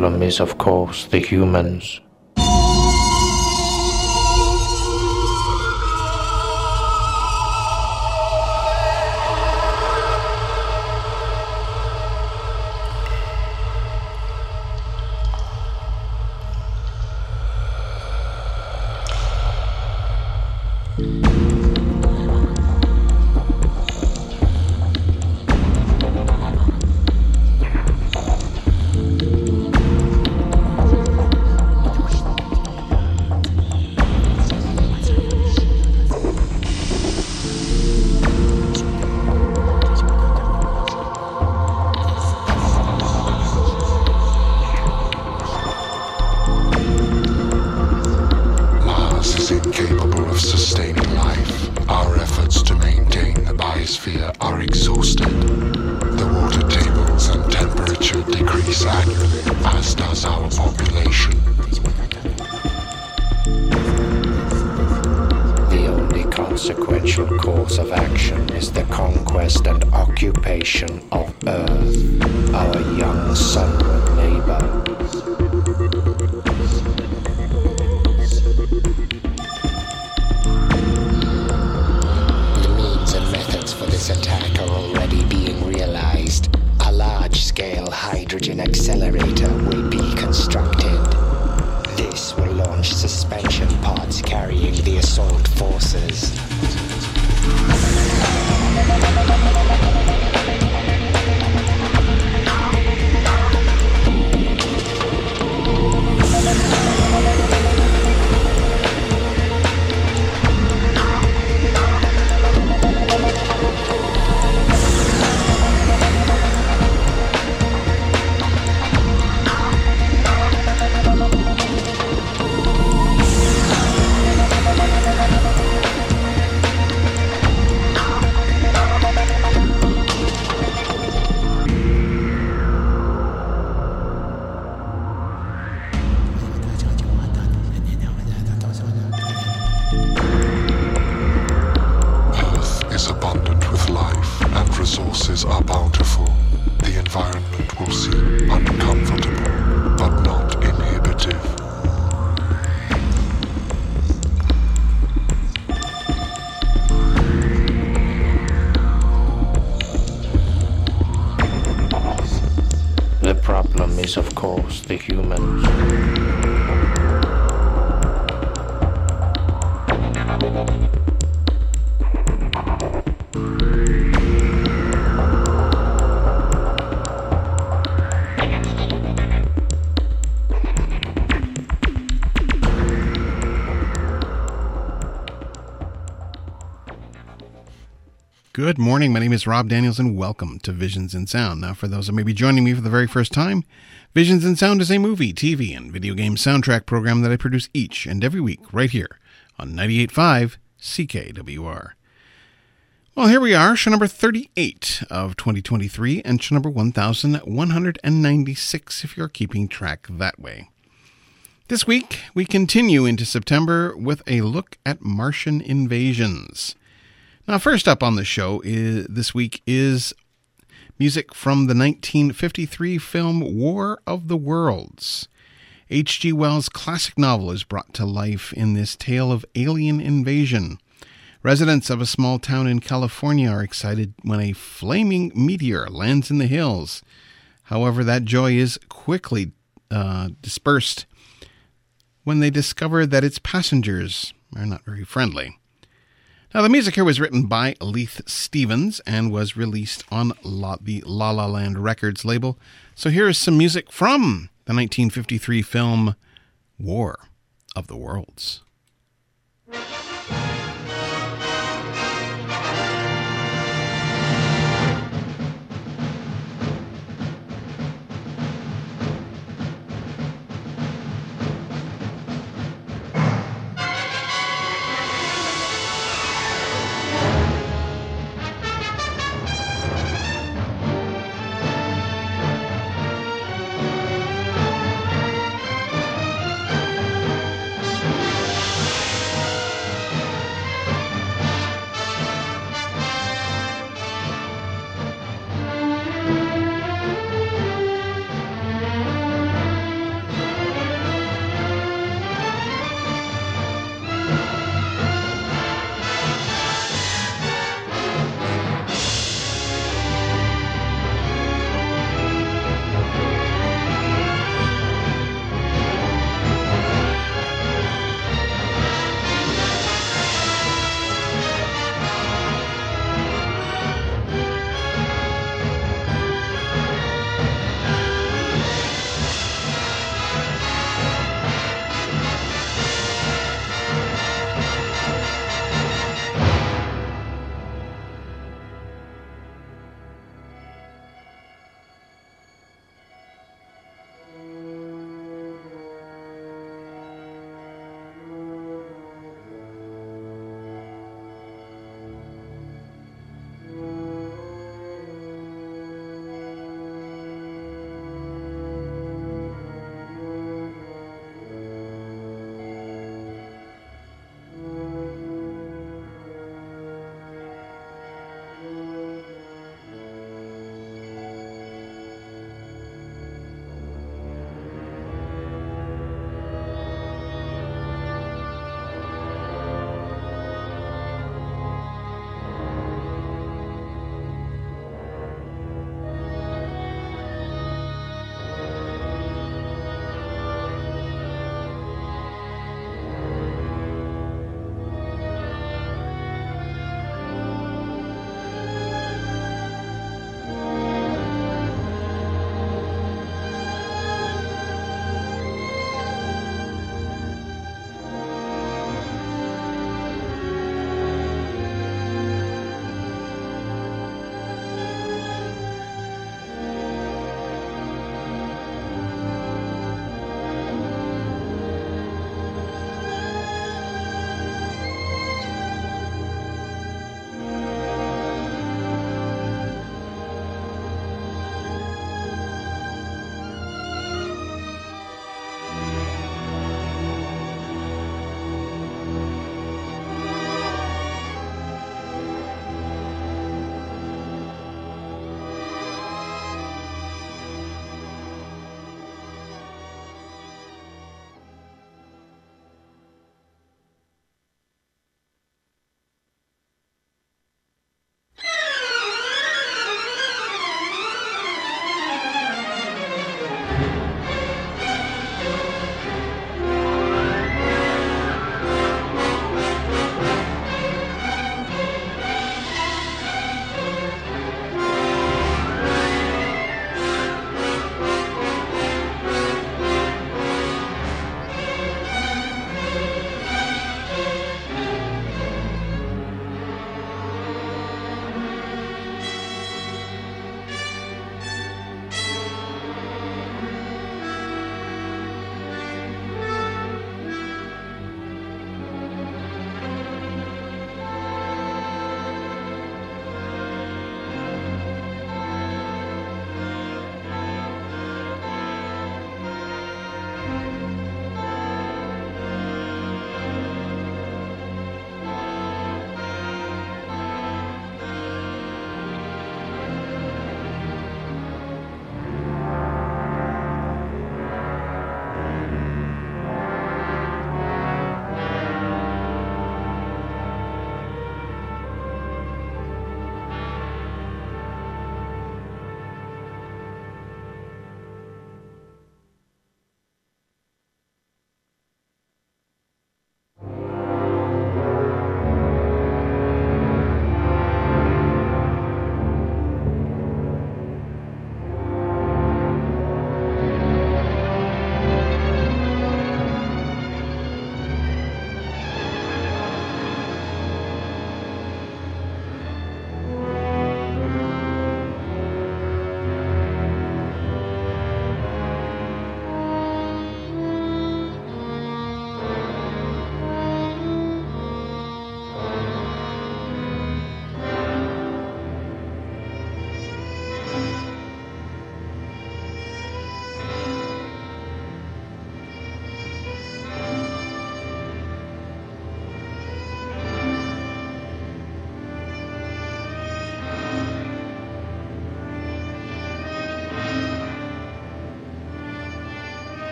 problem is, of course, the humans. Are bountiful. The environment will uncomfortable, Good morning. My name is Rob Daniels, and welcome to Visions in Sound. Now, for those who may be joining me for the very first time, Visions in Sound is a movie, TV, and video game soundtrack program that I produce each and every week right here on 98.5 CKWR. Well, here we are, show number 38 of 2023, and show number 1196 if you're keeping track that way. This week, we continue into September with a look at Martian invasions. Now, first up on the show is, this week is music from the 1953 film War of the Worlds. H.G. Wells' classic novel is brought to life in this tale of alien invasion. Residents of a small town in California are excited when a flaming meteor lands in the hills. However, that joy is quickly uh, dispersed when they discover that its passengers are not very friendly. Now, the music here was written by Leith Stevens and was released on La- the La La Land Records label. So here is some music from the 1953 film War of the Worlds.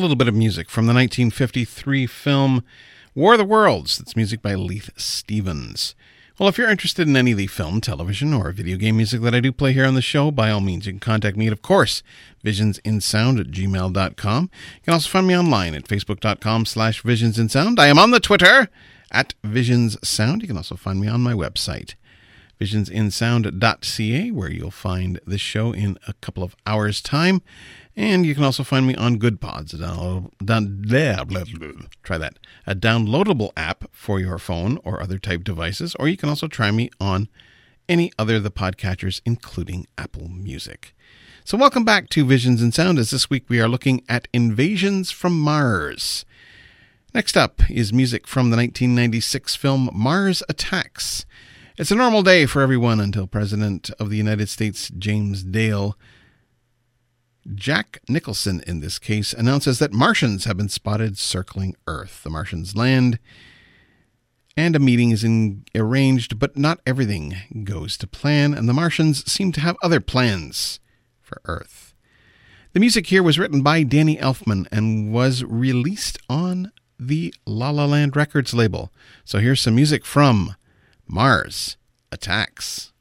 Little bit of music from the 1953 film War of the Worlds. That's music by Leith Stevens. Well, if you're interested in any of the film, television, or video game music that I do play here on the show, by all means, you can contact me at, of course, visionsinsound at gmail.com. You can also find me online at facebook.com slash visionsinsound. I am on the Twitter at visionssound. You can also find me on my website, visionsinsound.ca, where you'll find this show in a couple of hours' time. And you can also find me on GoodPods, a try that, a downloadable app for your phone or other type devices, or you can also try me on any other of the podcatchers, including Apple Music. So welcome back to Visions in Sound, as this week we are looking at Invasions from Mars. Next up is music from the 1996 film Mars Attacks. It's a normal day for everyone until President of the United States James Dale Jack Nicholson, in this case, announces that Martians have been spotted circling Earth. The Martians land, and a meeting is in, arranged, but not everything goes to plan, and the Martians seem to have other plans for Earth. The music here was written by Danny Elfman and was released on the La La Land Records label. So here's some music from Mars Attacks.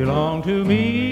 Belong to me.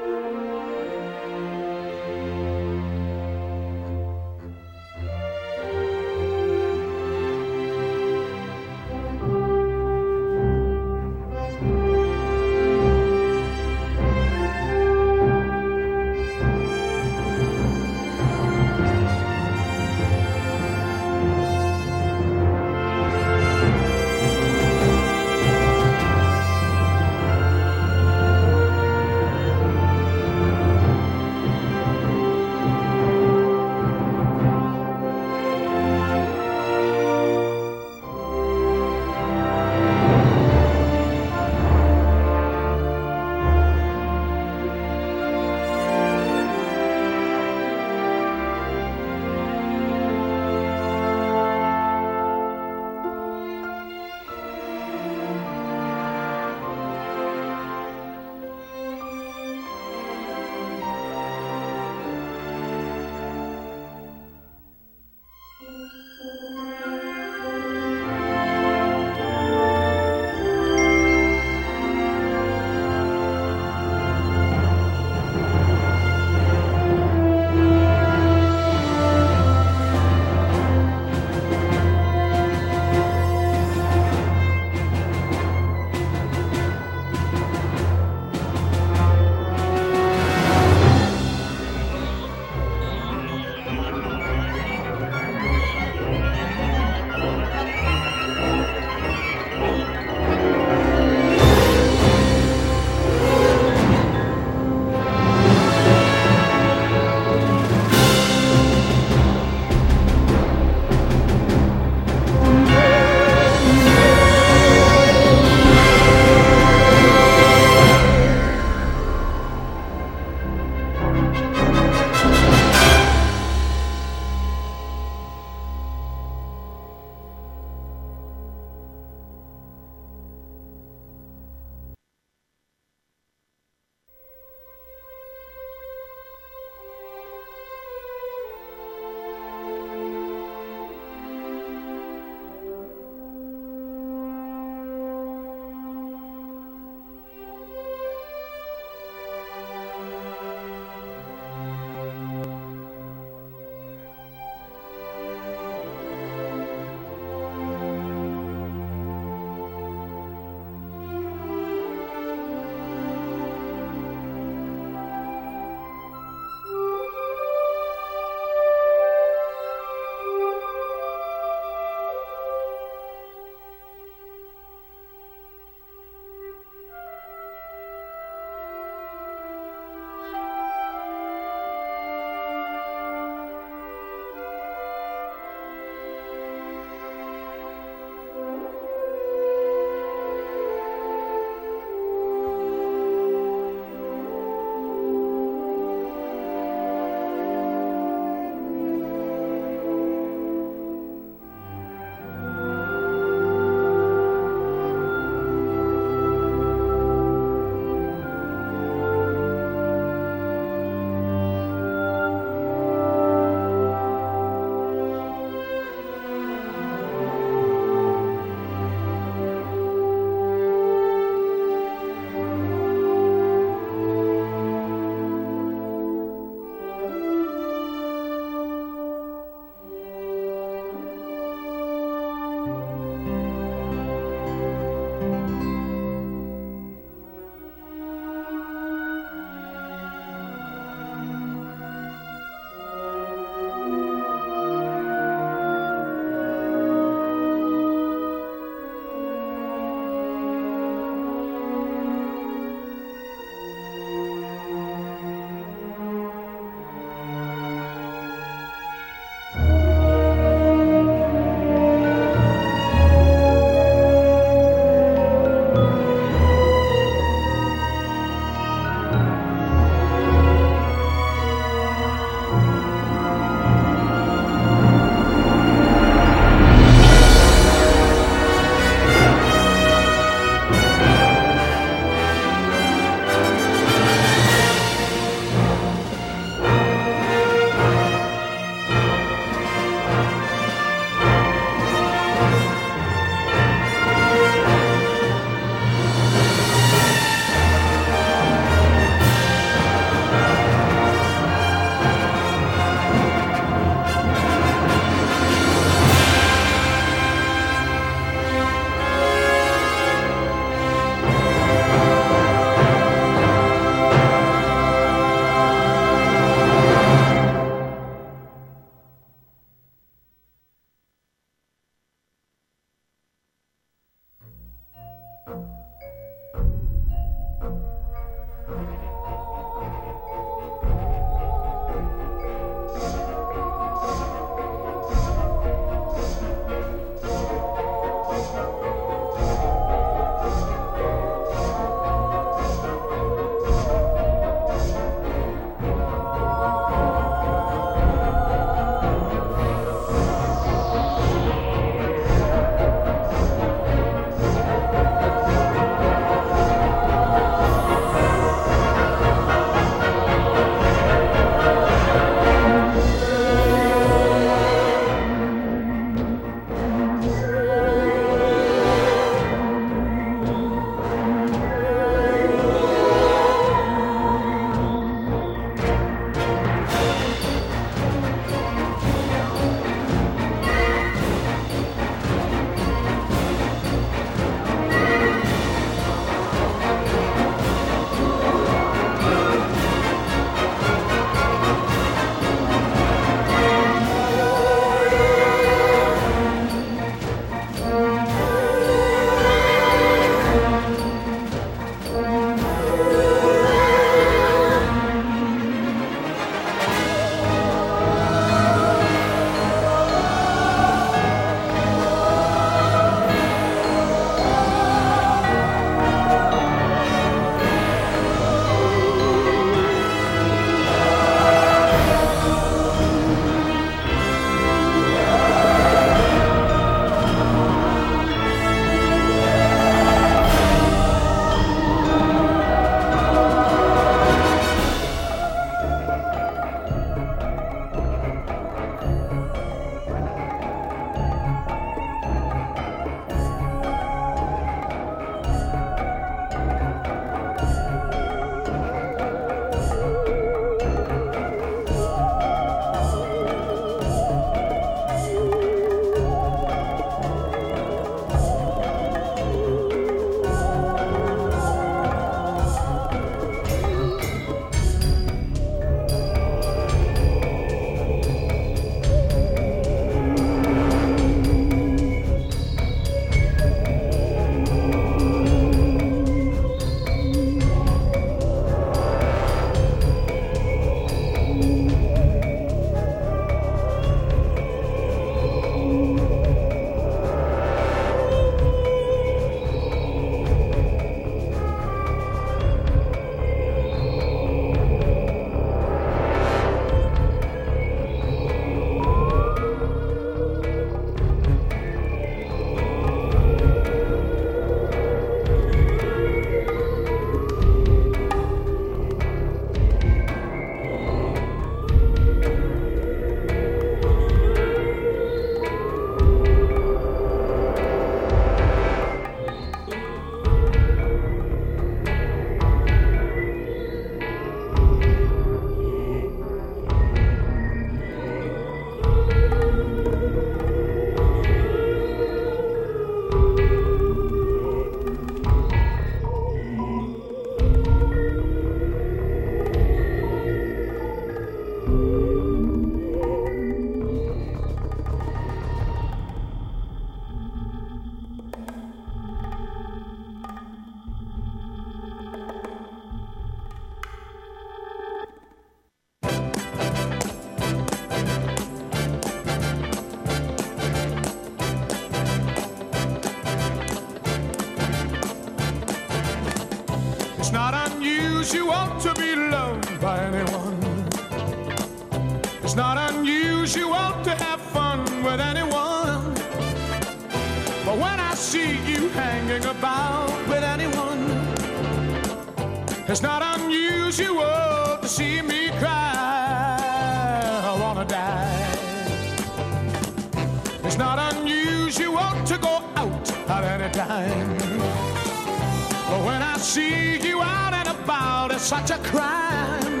See you out and about, it's such a crime.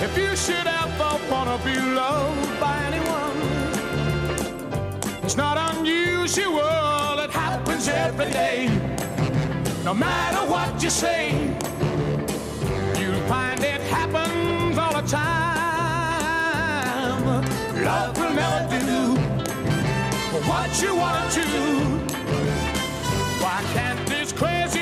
If you should ever wanna be loved by anyone, it's not unusual, it happens every day. No matter what you say, you'll find it happens all the time. Love will never do what you wanna do. Why can't this crazy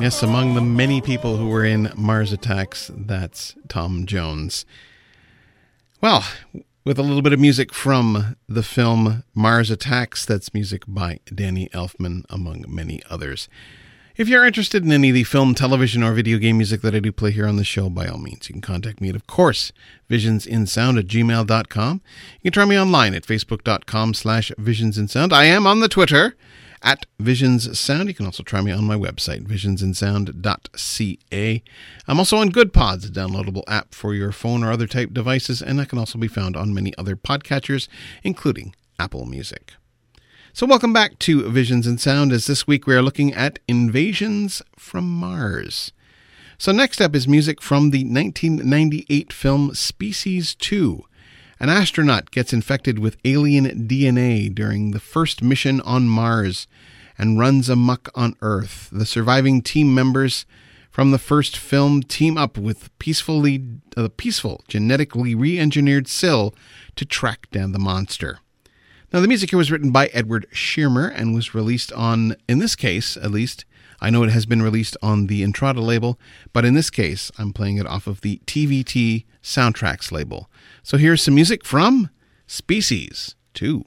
Yes, among the many people who were in Mars Attacks, that's Tom Jones. Well, with a little bit of music from the film Mars Attacks, that's music by Danny Elfman, among many others. If you're interested in any of the film, television, or video game music that I do play here on the show, by all means, you can contact me at, of course, visionsinsound at gmail.com. You can try me online at facebook.com slash visionsinsound. I am on the Twitter at Visions Sound. You can also try me on my website, visionsinsound.ca. I'm also on Good Pods, a downloadable app for your phone or other type devices, and I can also be found on many other podcatchers, including Apple Music. So, welcome back to Visions in Sound, as this week we are looking at Invasions from Mars. So, next up is music from the 1998 film Species 2. An astronaut gets infected with alien DNA during the first mission on Mars and runs amuck on Earth. The surviving team members from the first film team up with peacefully uh, peaceful genetically re-engineered Sil to track down the monster. Now, the music here was written by Edward Shearmur and was released on, in this case at least, I know it has been released on the Entrada label, but in this case, I'm playing it off of the TVT Soundtracks label. So here's some music from Species 2.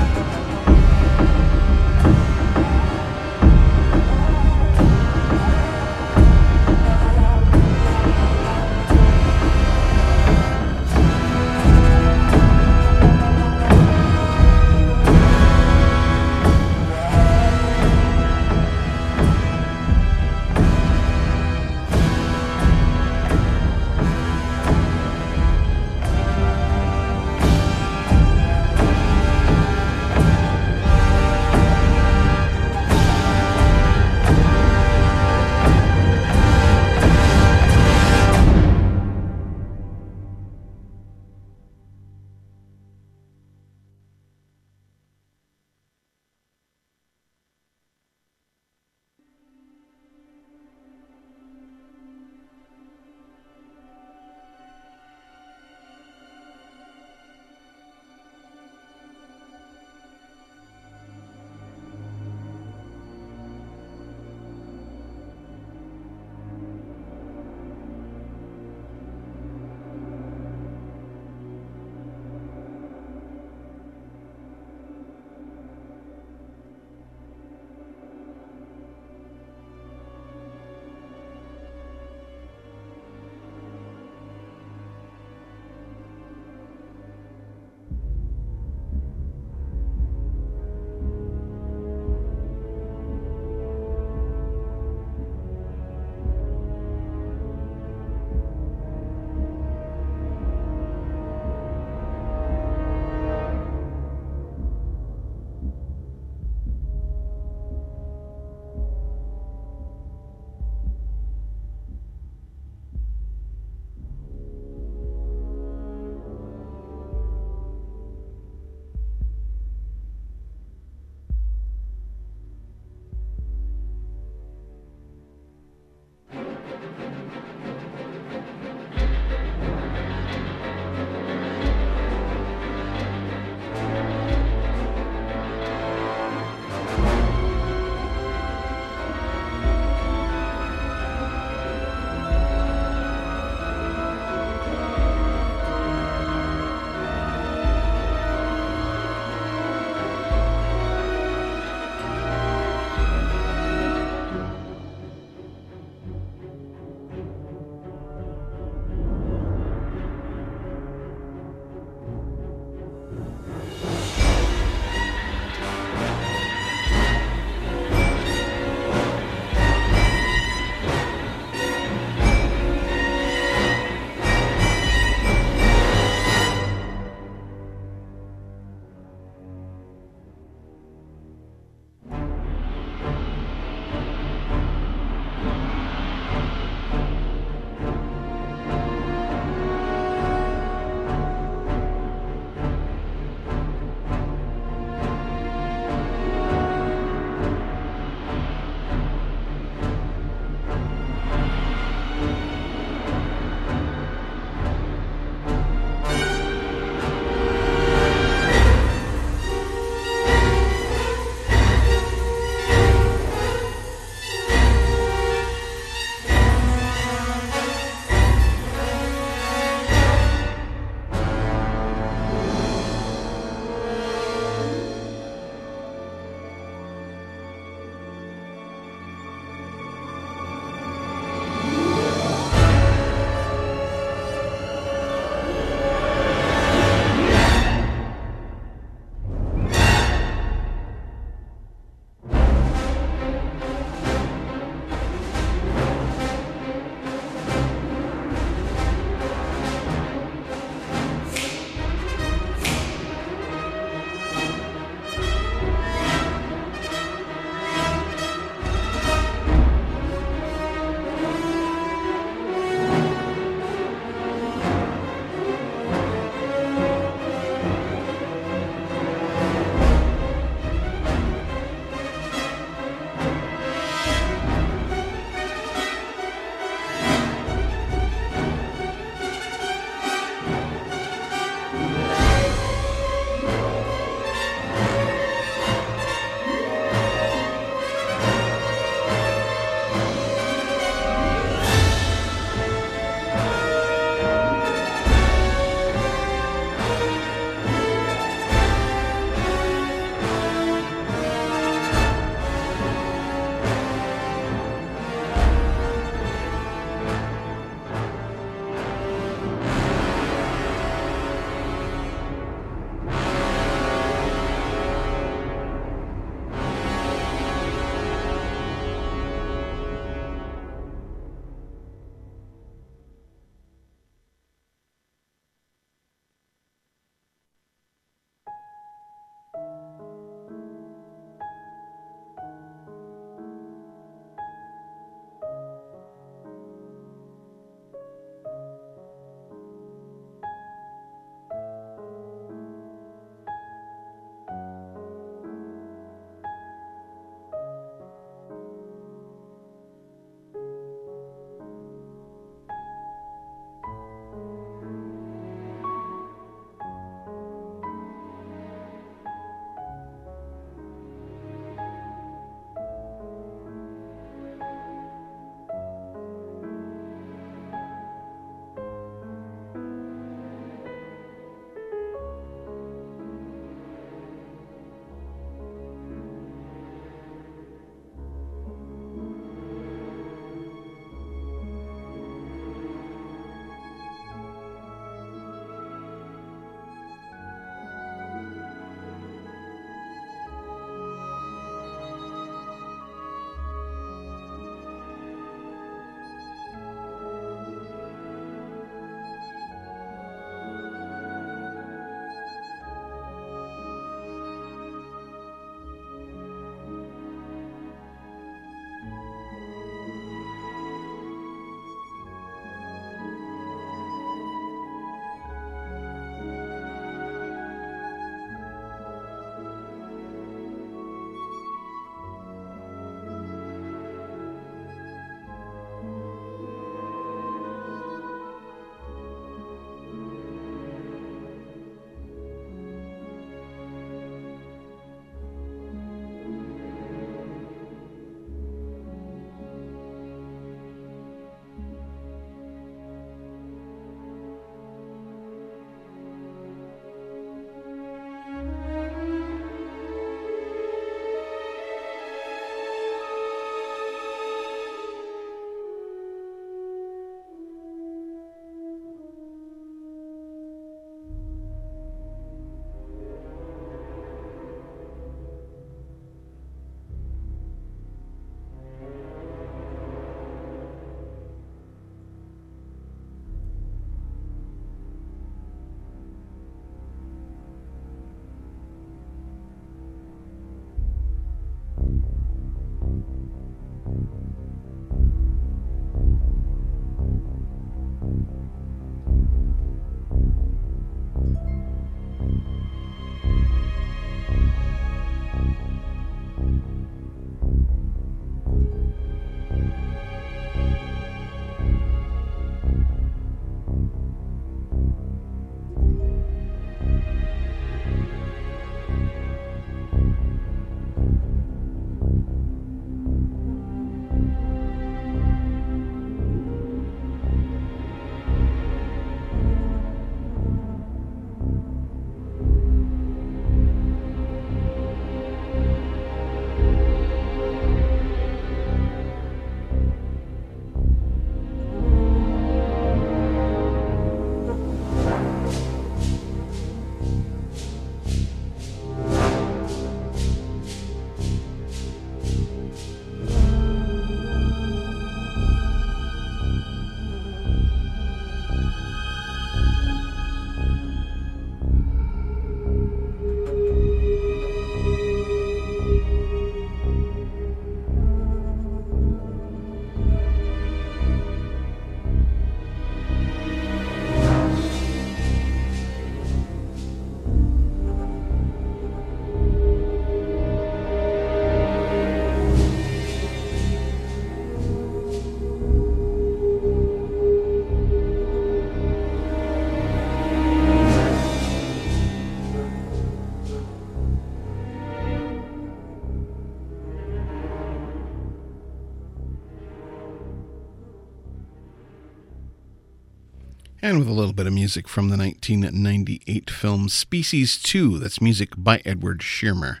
And with a little bit of music from the 1998 film Species 2. That's music by Edward Shearmur.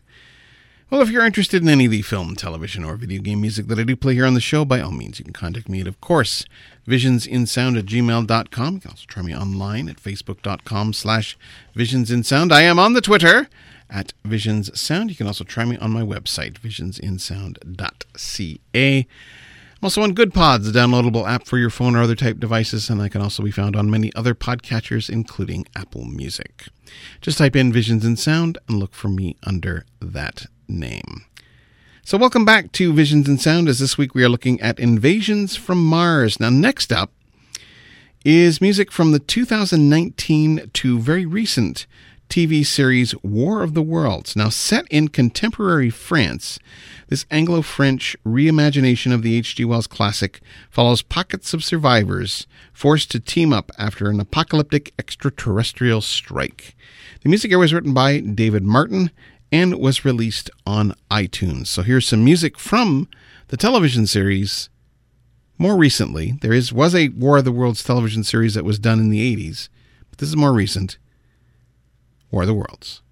Well, if you're interested in any of the film, television, or video game music that I do play here on the show, by all means, you can contact me at, of course, visionsinsound at gmail.com. You can also try me online at facebook.com slash visionsinsound. I am on the Twitter at visionssound. You can also try me on my website, visionsinsound.ca. Also on Good Pods, a downloadable app for your phone or other type devices, and I can also be found on many other podcatchers, including Apple Music. Just type in Visions in Sound and look for me under that name. So, welcome back to Visions in Sound, as this week we are looking at Invasions from Mars. Now, next up is music from the 2019 to very recent TV series War of the Worlds. Now, set in contemporary France, this Anglo French reimagination of the H.G. Wells classic follows pockets of survivors forced to team up after an apocalyptic extraterrestrial strike. The music here was written by David Martin and was released on iTunes. So here's some music from the television series more recently. There is was a War of the Worlds television series that was done in the 80s, but this is more recent. Of the Worlds.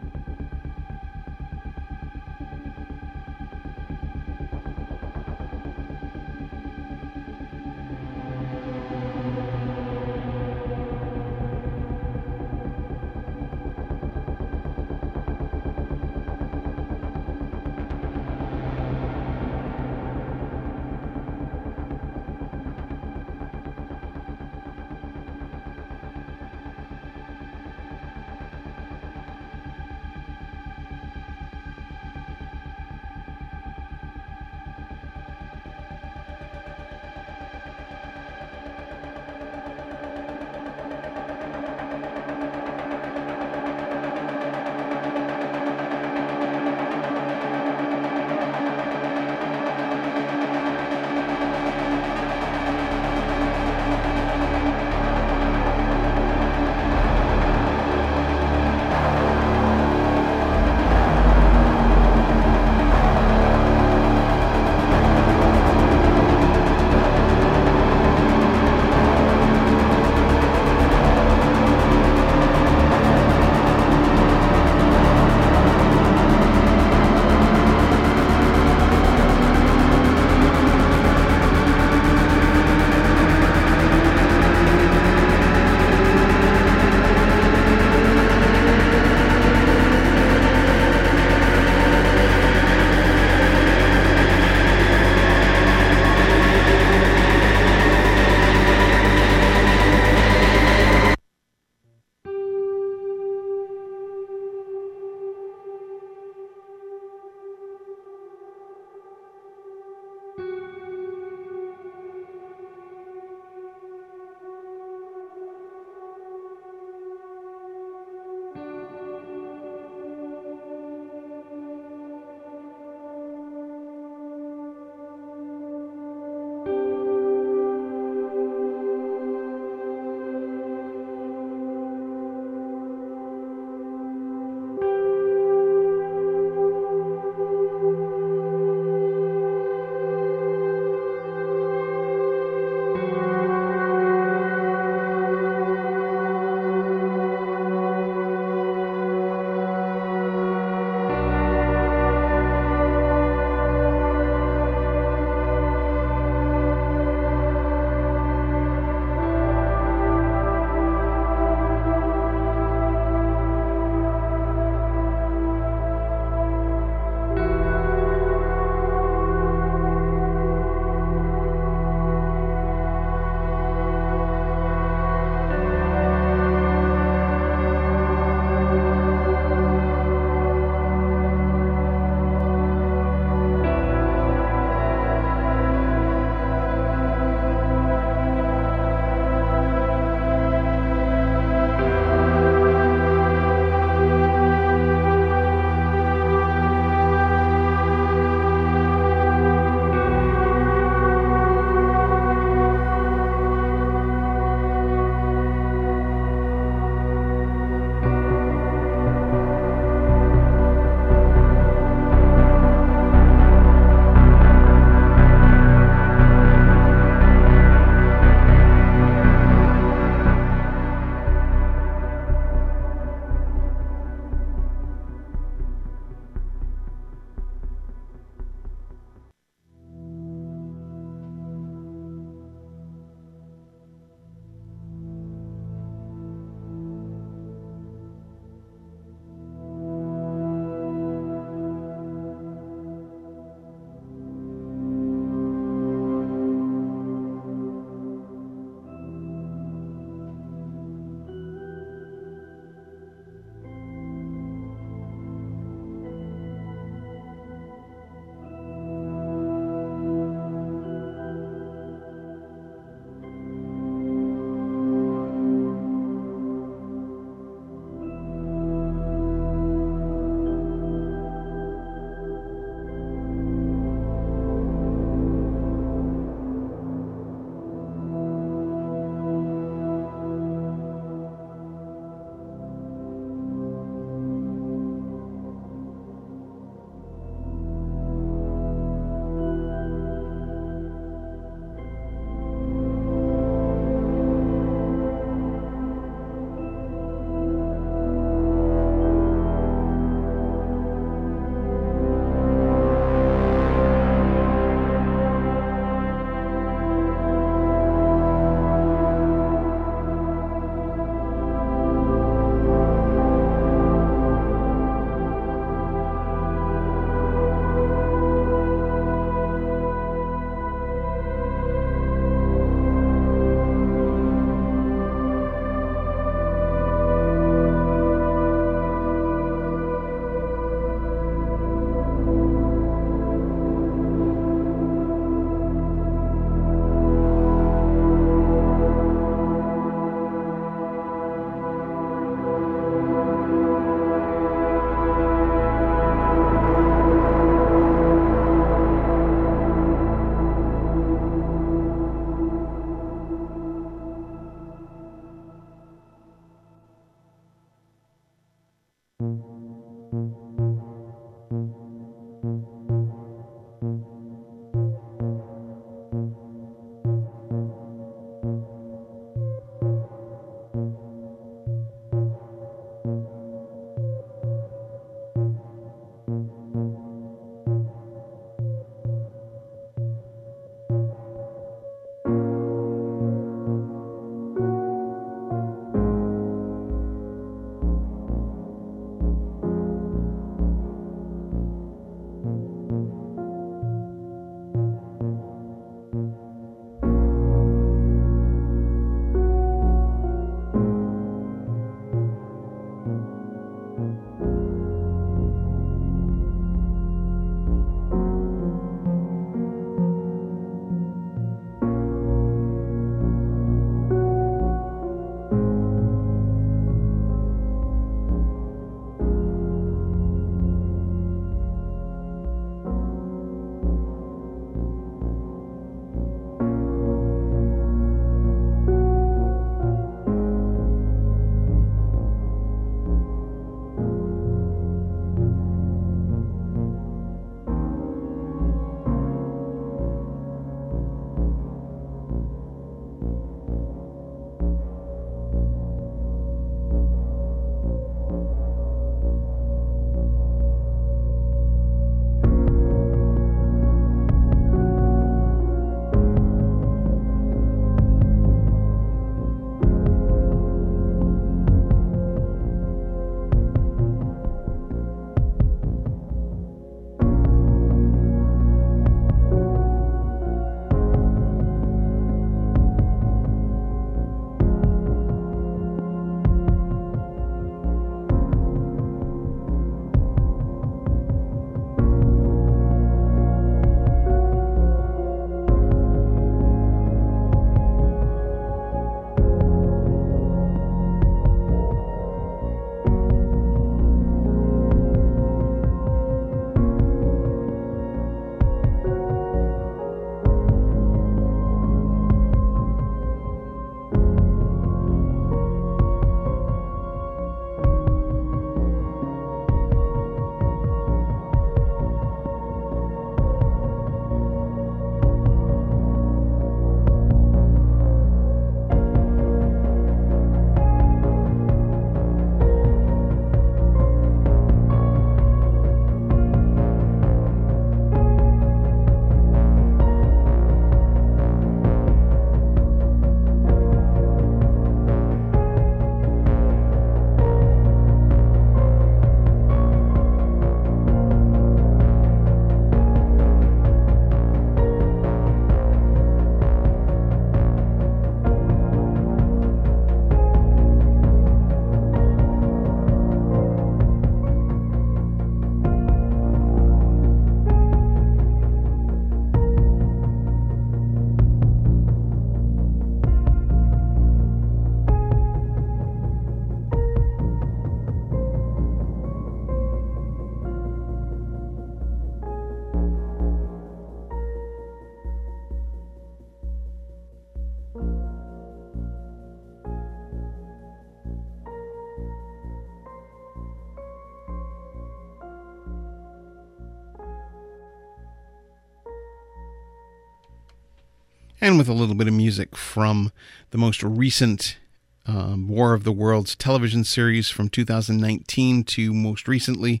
And with a little bit of music from the most recent um, War of the Worlds television series from 2019 to most recently.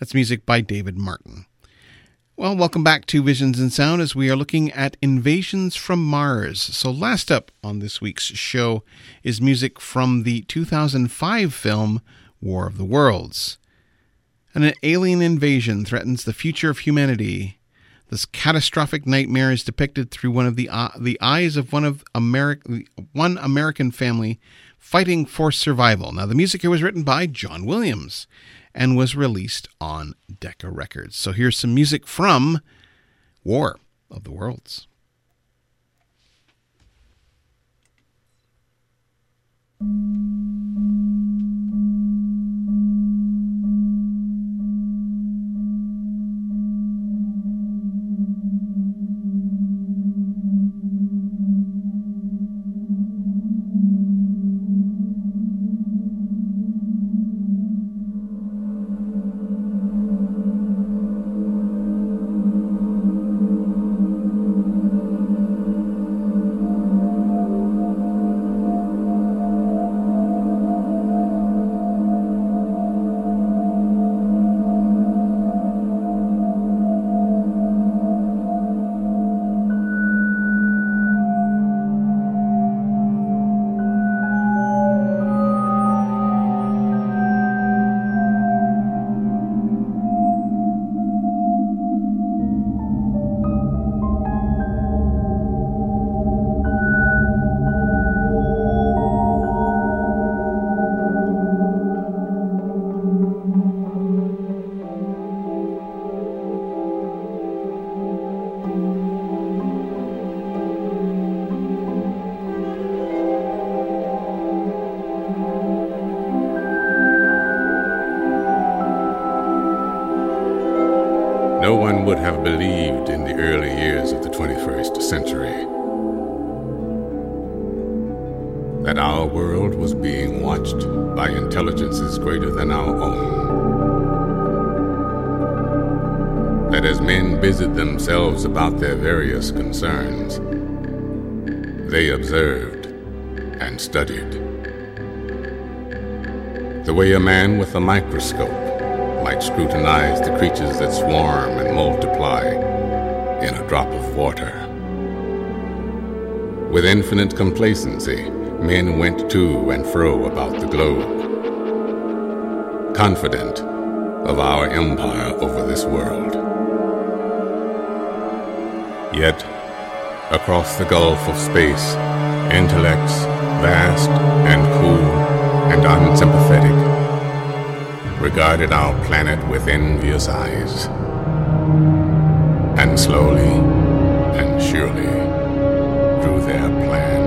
That's music by David Martin. Well, welcome back to Visions in Sound as we are looking at Invasions from Mars. So, last up on this week's show is music from the 2005 film War of the Worlds. An alien invasion threatens the future of humanity. This catastrophic nightmare is depicted through one of the uh, the eyes of one of America, one American family fighting for survival. Now, the music here was written by John Williams and was released on Decca Records. So here's some music from War of the Worlds. Concerns. They observed and studied. The way a man with a microscope might scrutinize the creatures that swarm and multiply in a drop of water. With infinite complacency, men went to and fro about the globe, confident of our empire over this world. Across the gulf of space, intellects, vast and cool and unsympathetic, regarded our planet with envious eyes. And slowly and surely drew their plans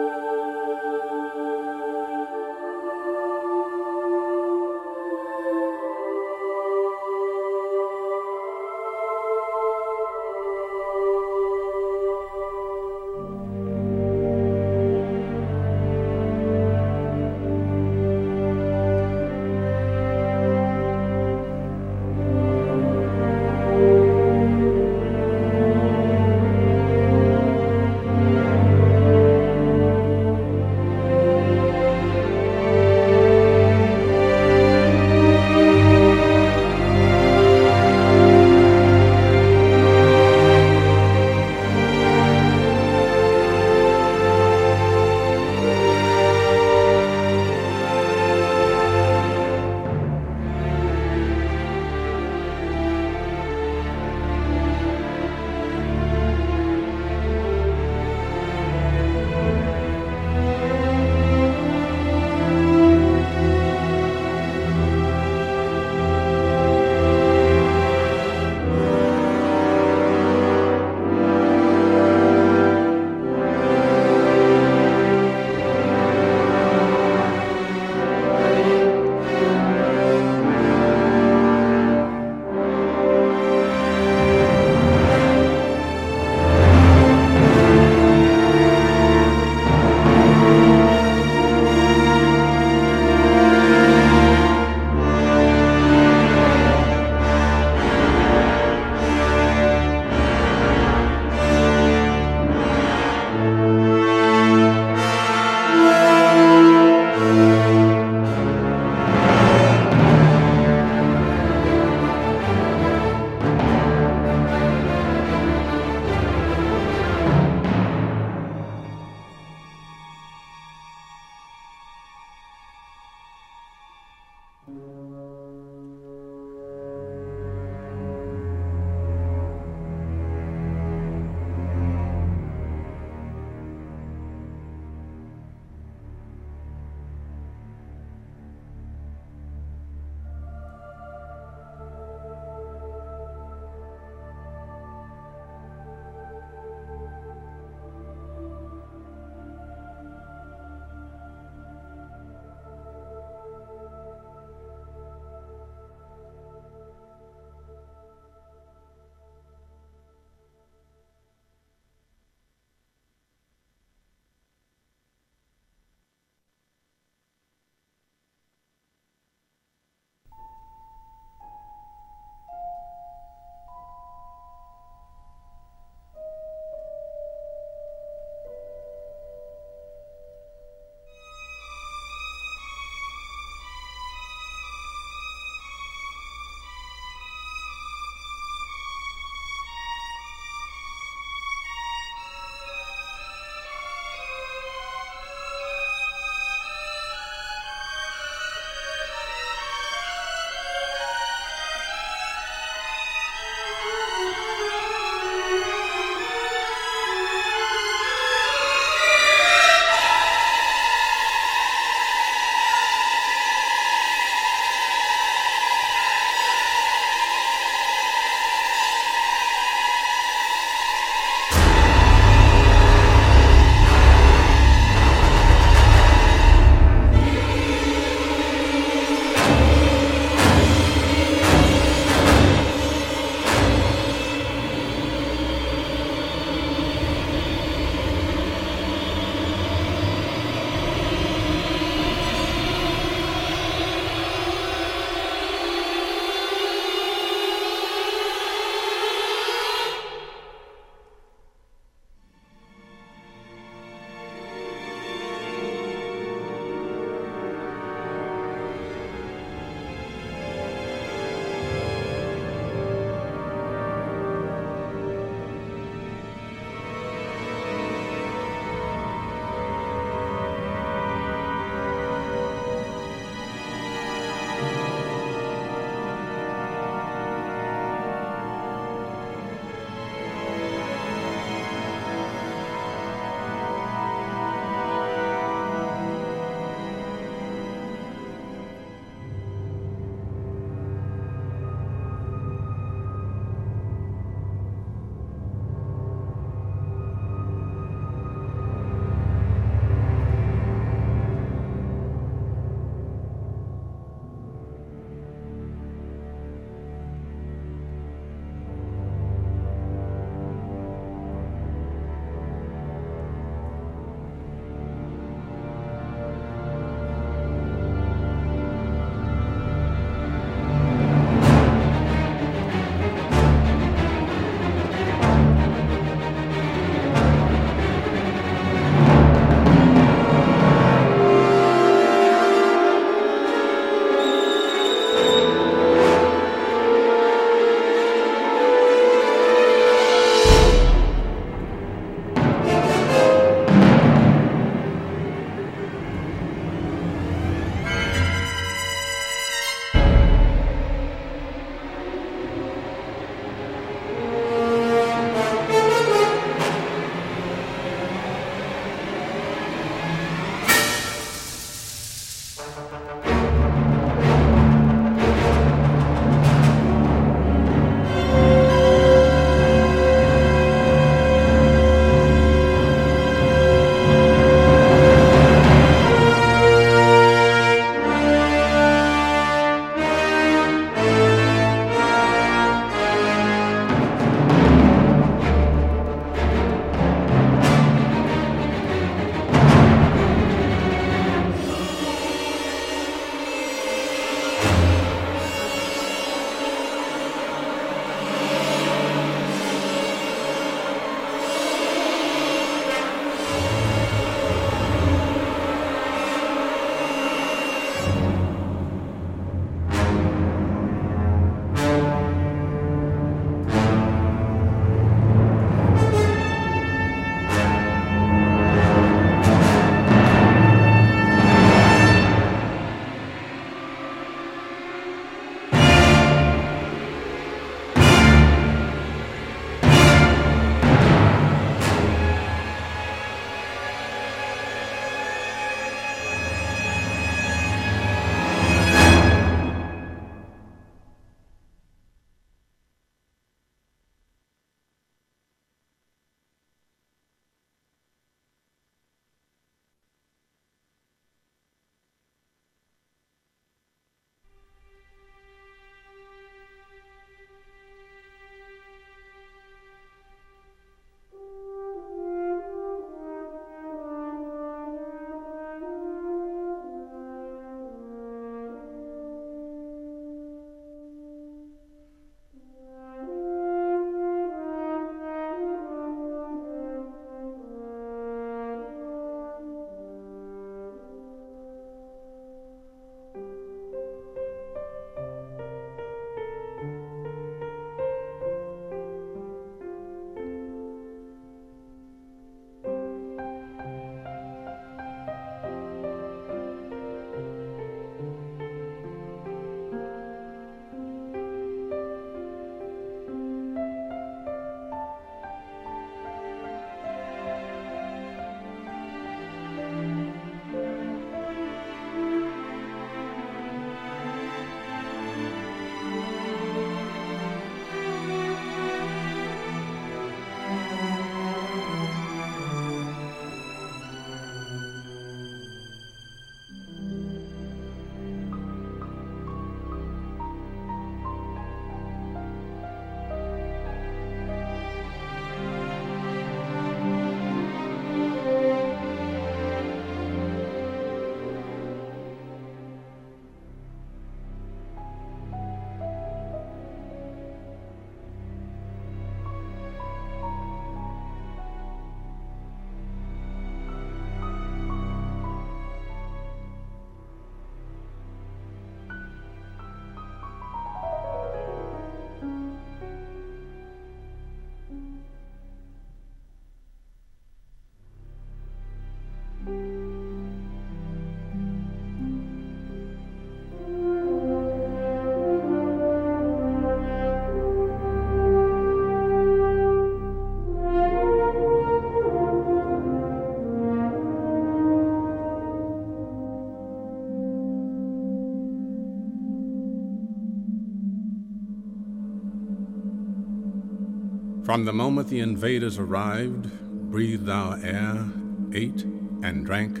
From the moment the invaders arrived, breathed our air, ate and drank,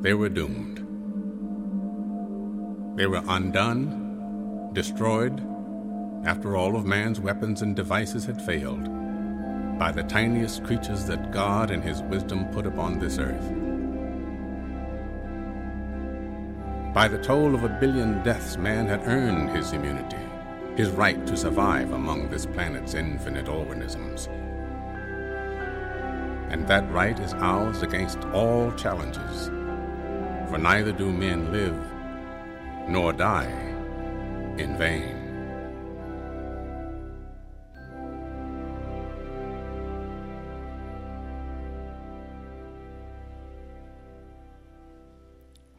they were doomed. They were undone, destroyed, after all of man's weapons and devices had failed, by the tiniest creatures that God in His wisdom put upon this earth. By the toll of a billion deaths, man had earned his immunity, his right to survive among this planet's infinite organisms. And that right is ours against all challenges, for neither do men live nor die in vain.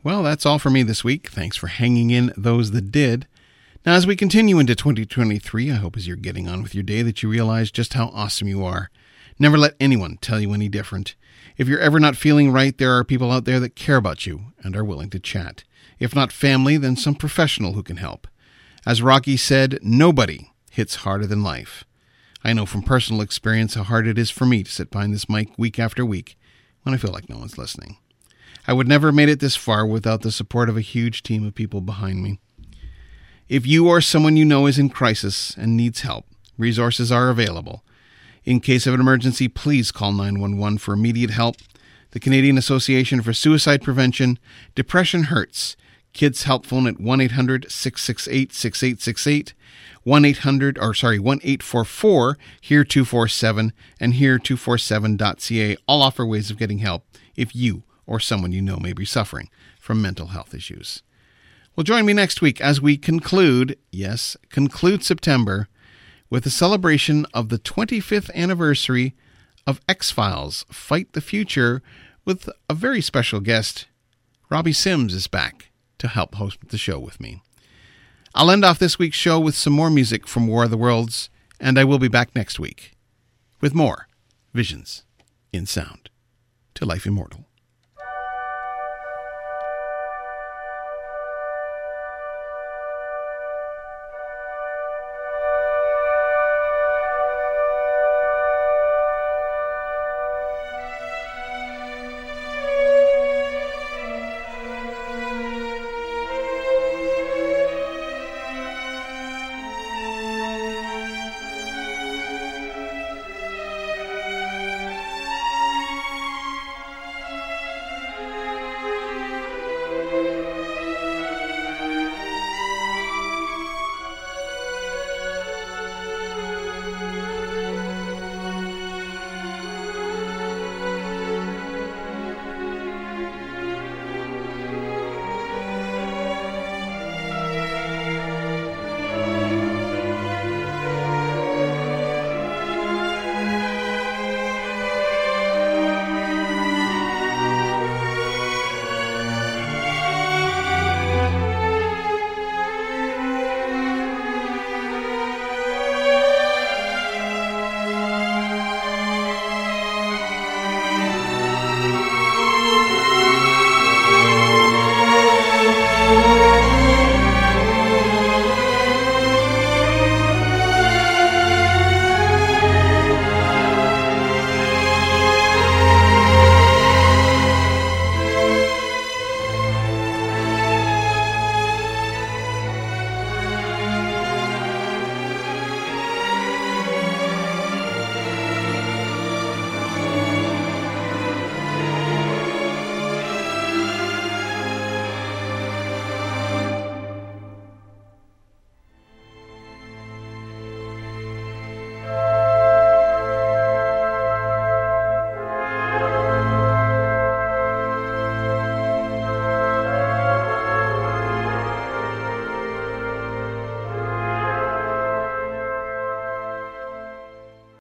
Well, that's all for me this week. Thanks for hanging in, those that did. Now, as we continue into 2023, I hope as you're getting on with your day that you realize just how awesome you are. Never let anyone tell you any different. If you're ever not feeling right, there are people out there that care about you and are willing to chat. If not family, then some professional who can help. As Rocky said, nobody hits harder than life. I know from personal experience how hard it is for me to sit behind this mic week after week when I feel like no one's listening. I would never have made it this far without the support of a huge team of people behind me. If you or someone you know is in crisis and needs help, resources are available. In case of an emergency, please call 911 for immediate help. The Canadian Association for Suicide Prevention, Depression Hurts, Kids Help Phone at 1 800 668 6868, 1 800, or sorry, 1 844 HERE 247, and HERE247.ca all offer ways of getting help if you or someone you know may be suffering from mental health issues. Well, join me next week as we conclude, yes, conclude September with a celebration of the 25th anniversary of X Files Fight the Future with a very special guest. Robbie Sims is back to help host the show with me. I'll end off this week's show with some more music from War of the Worlds, and I will be back next week with more Visions in Sound to Life Immortal.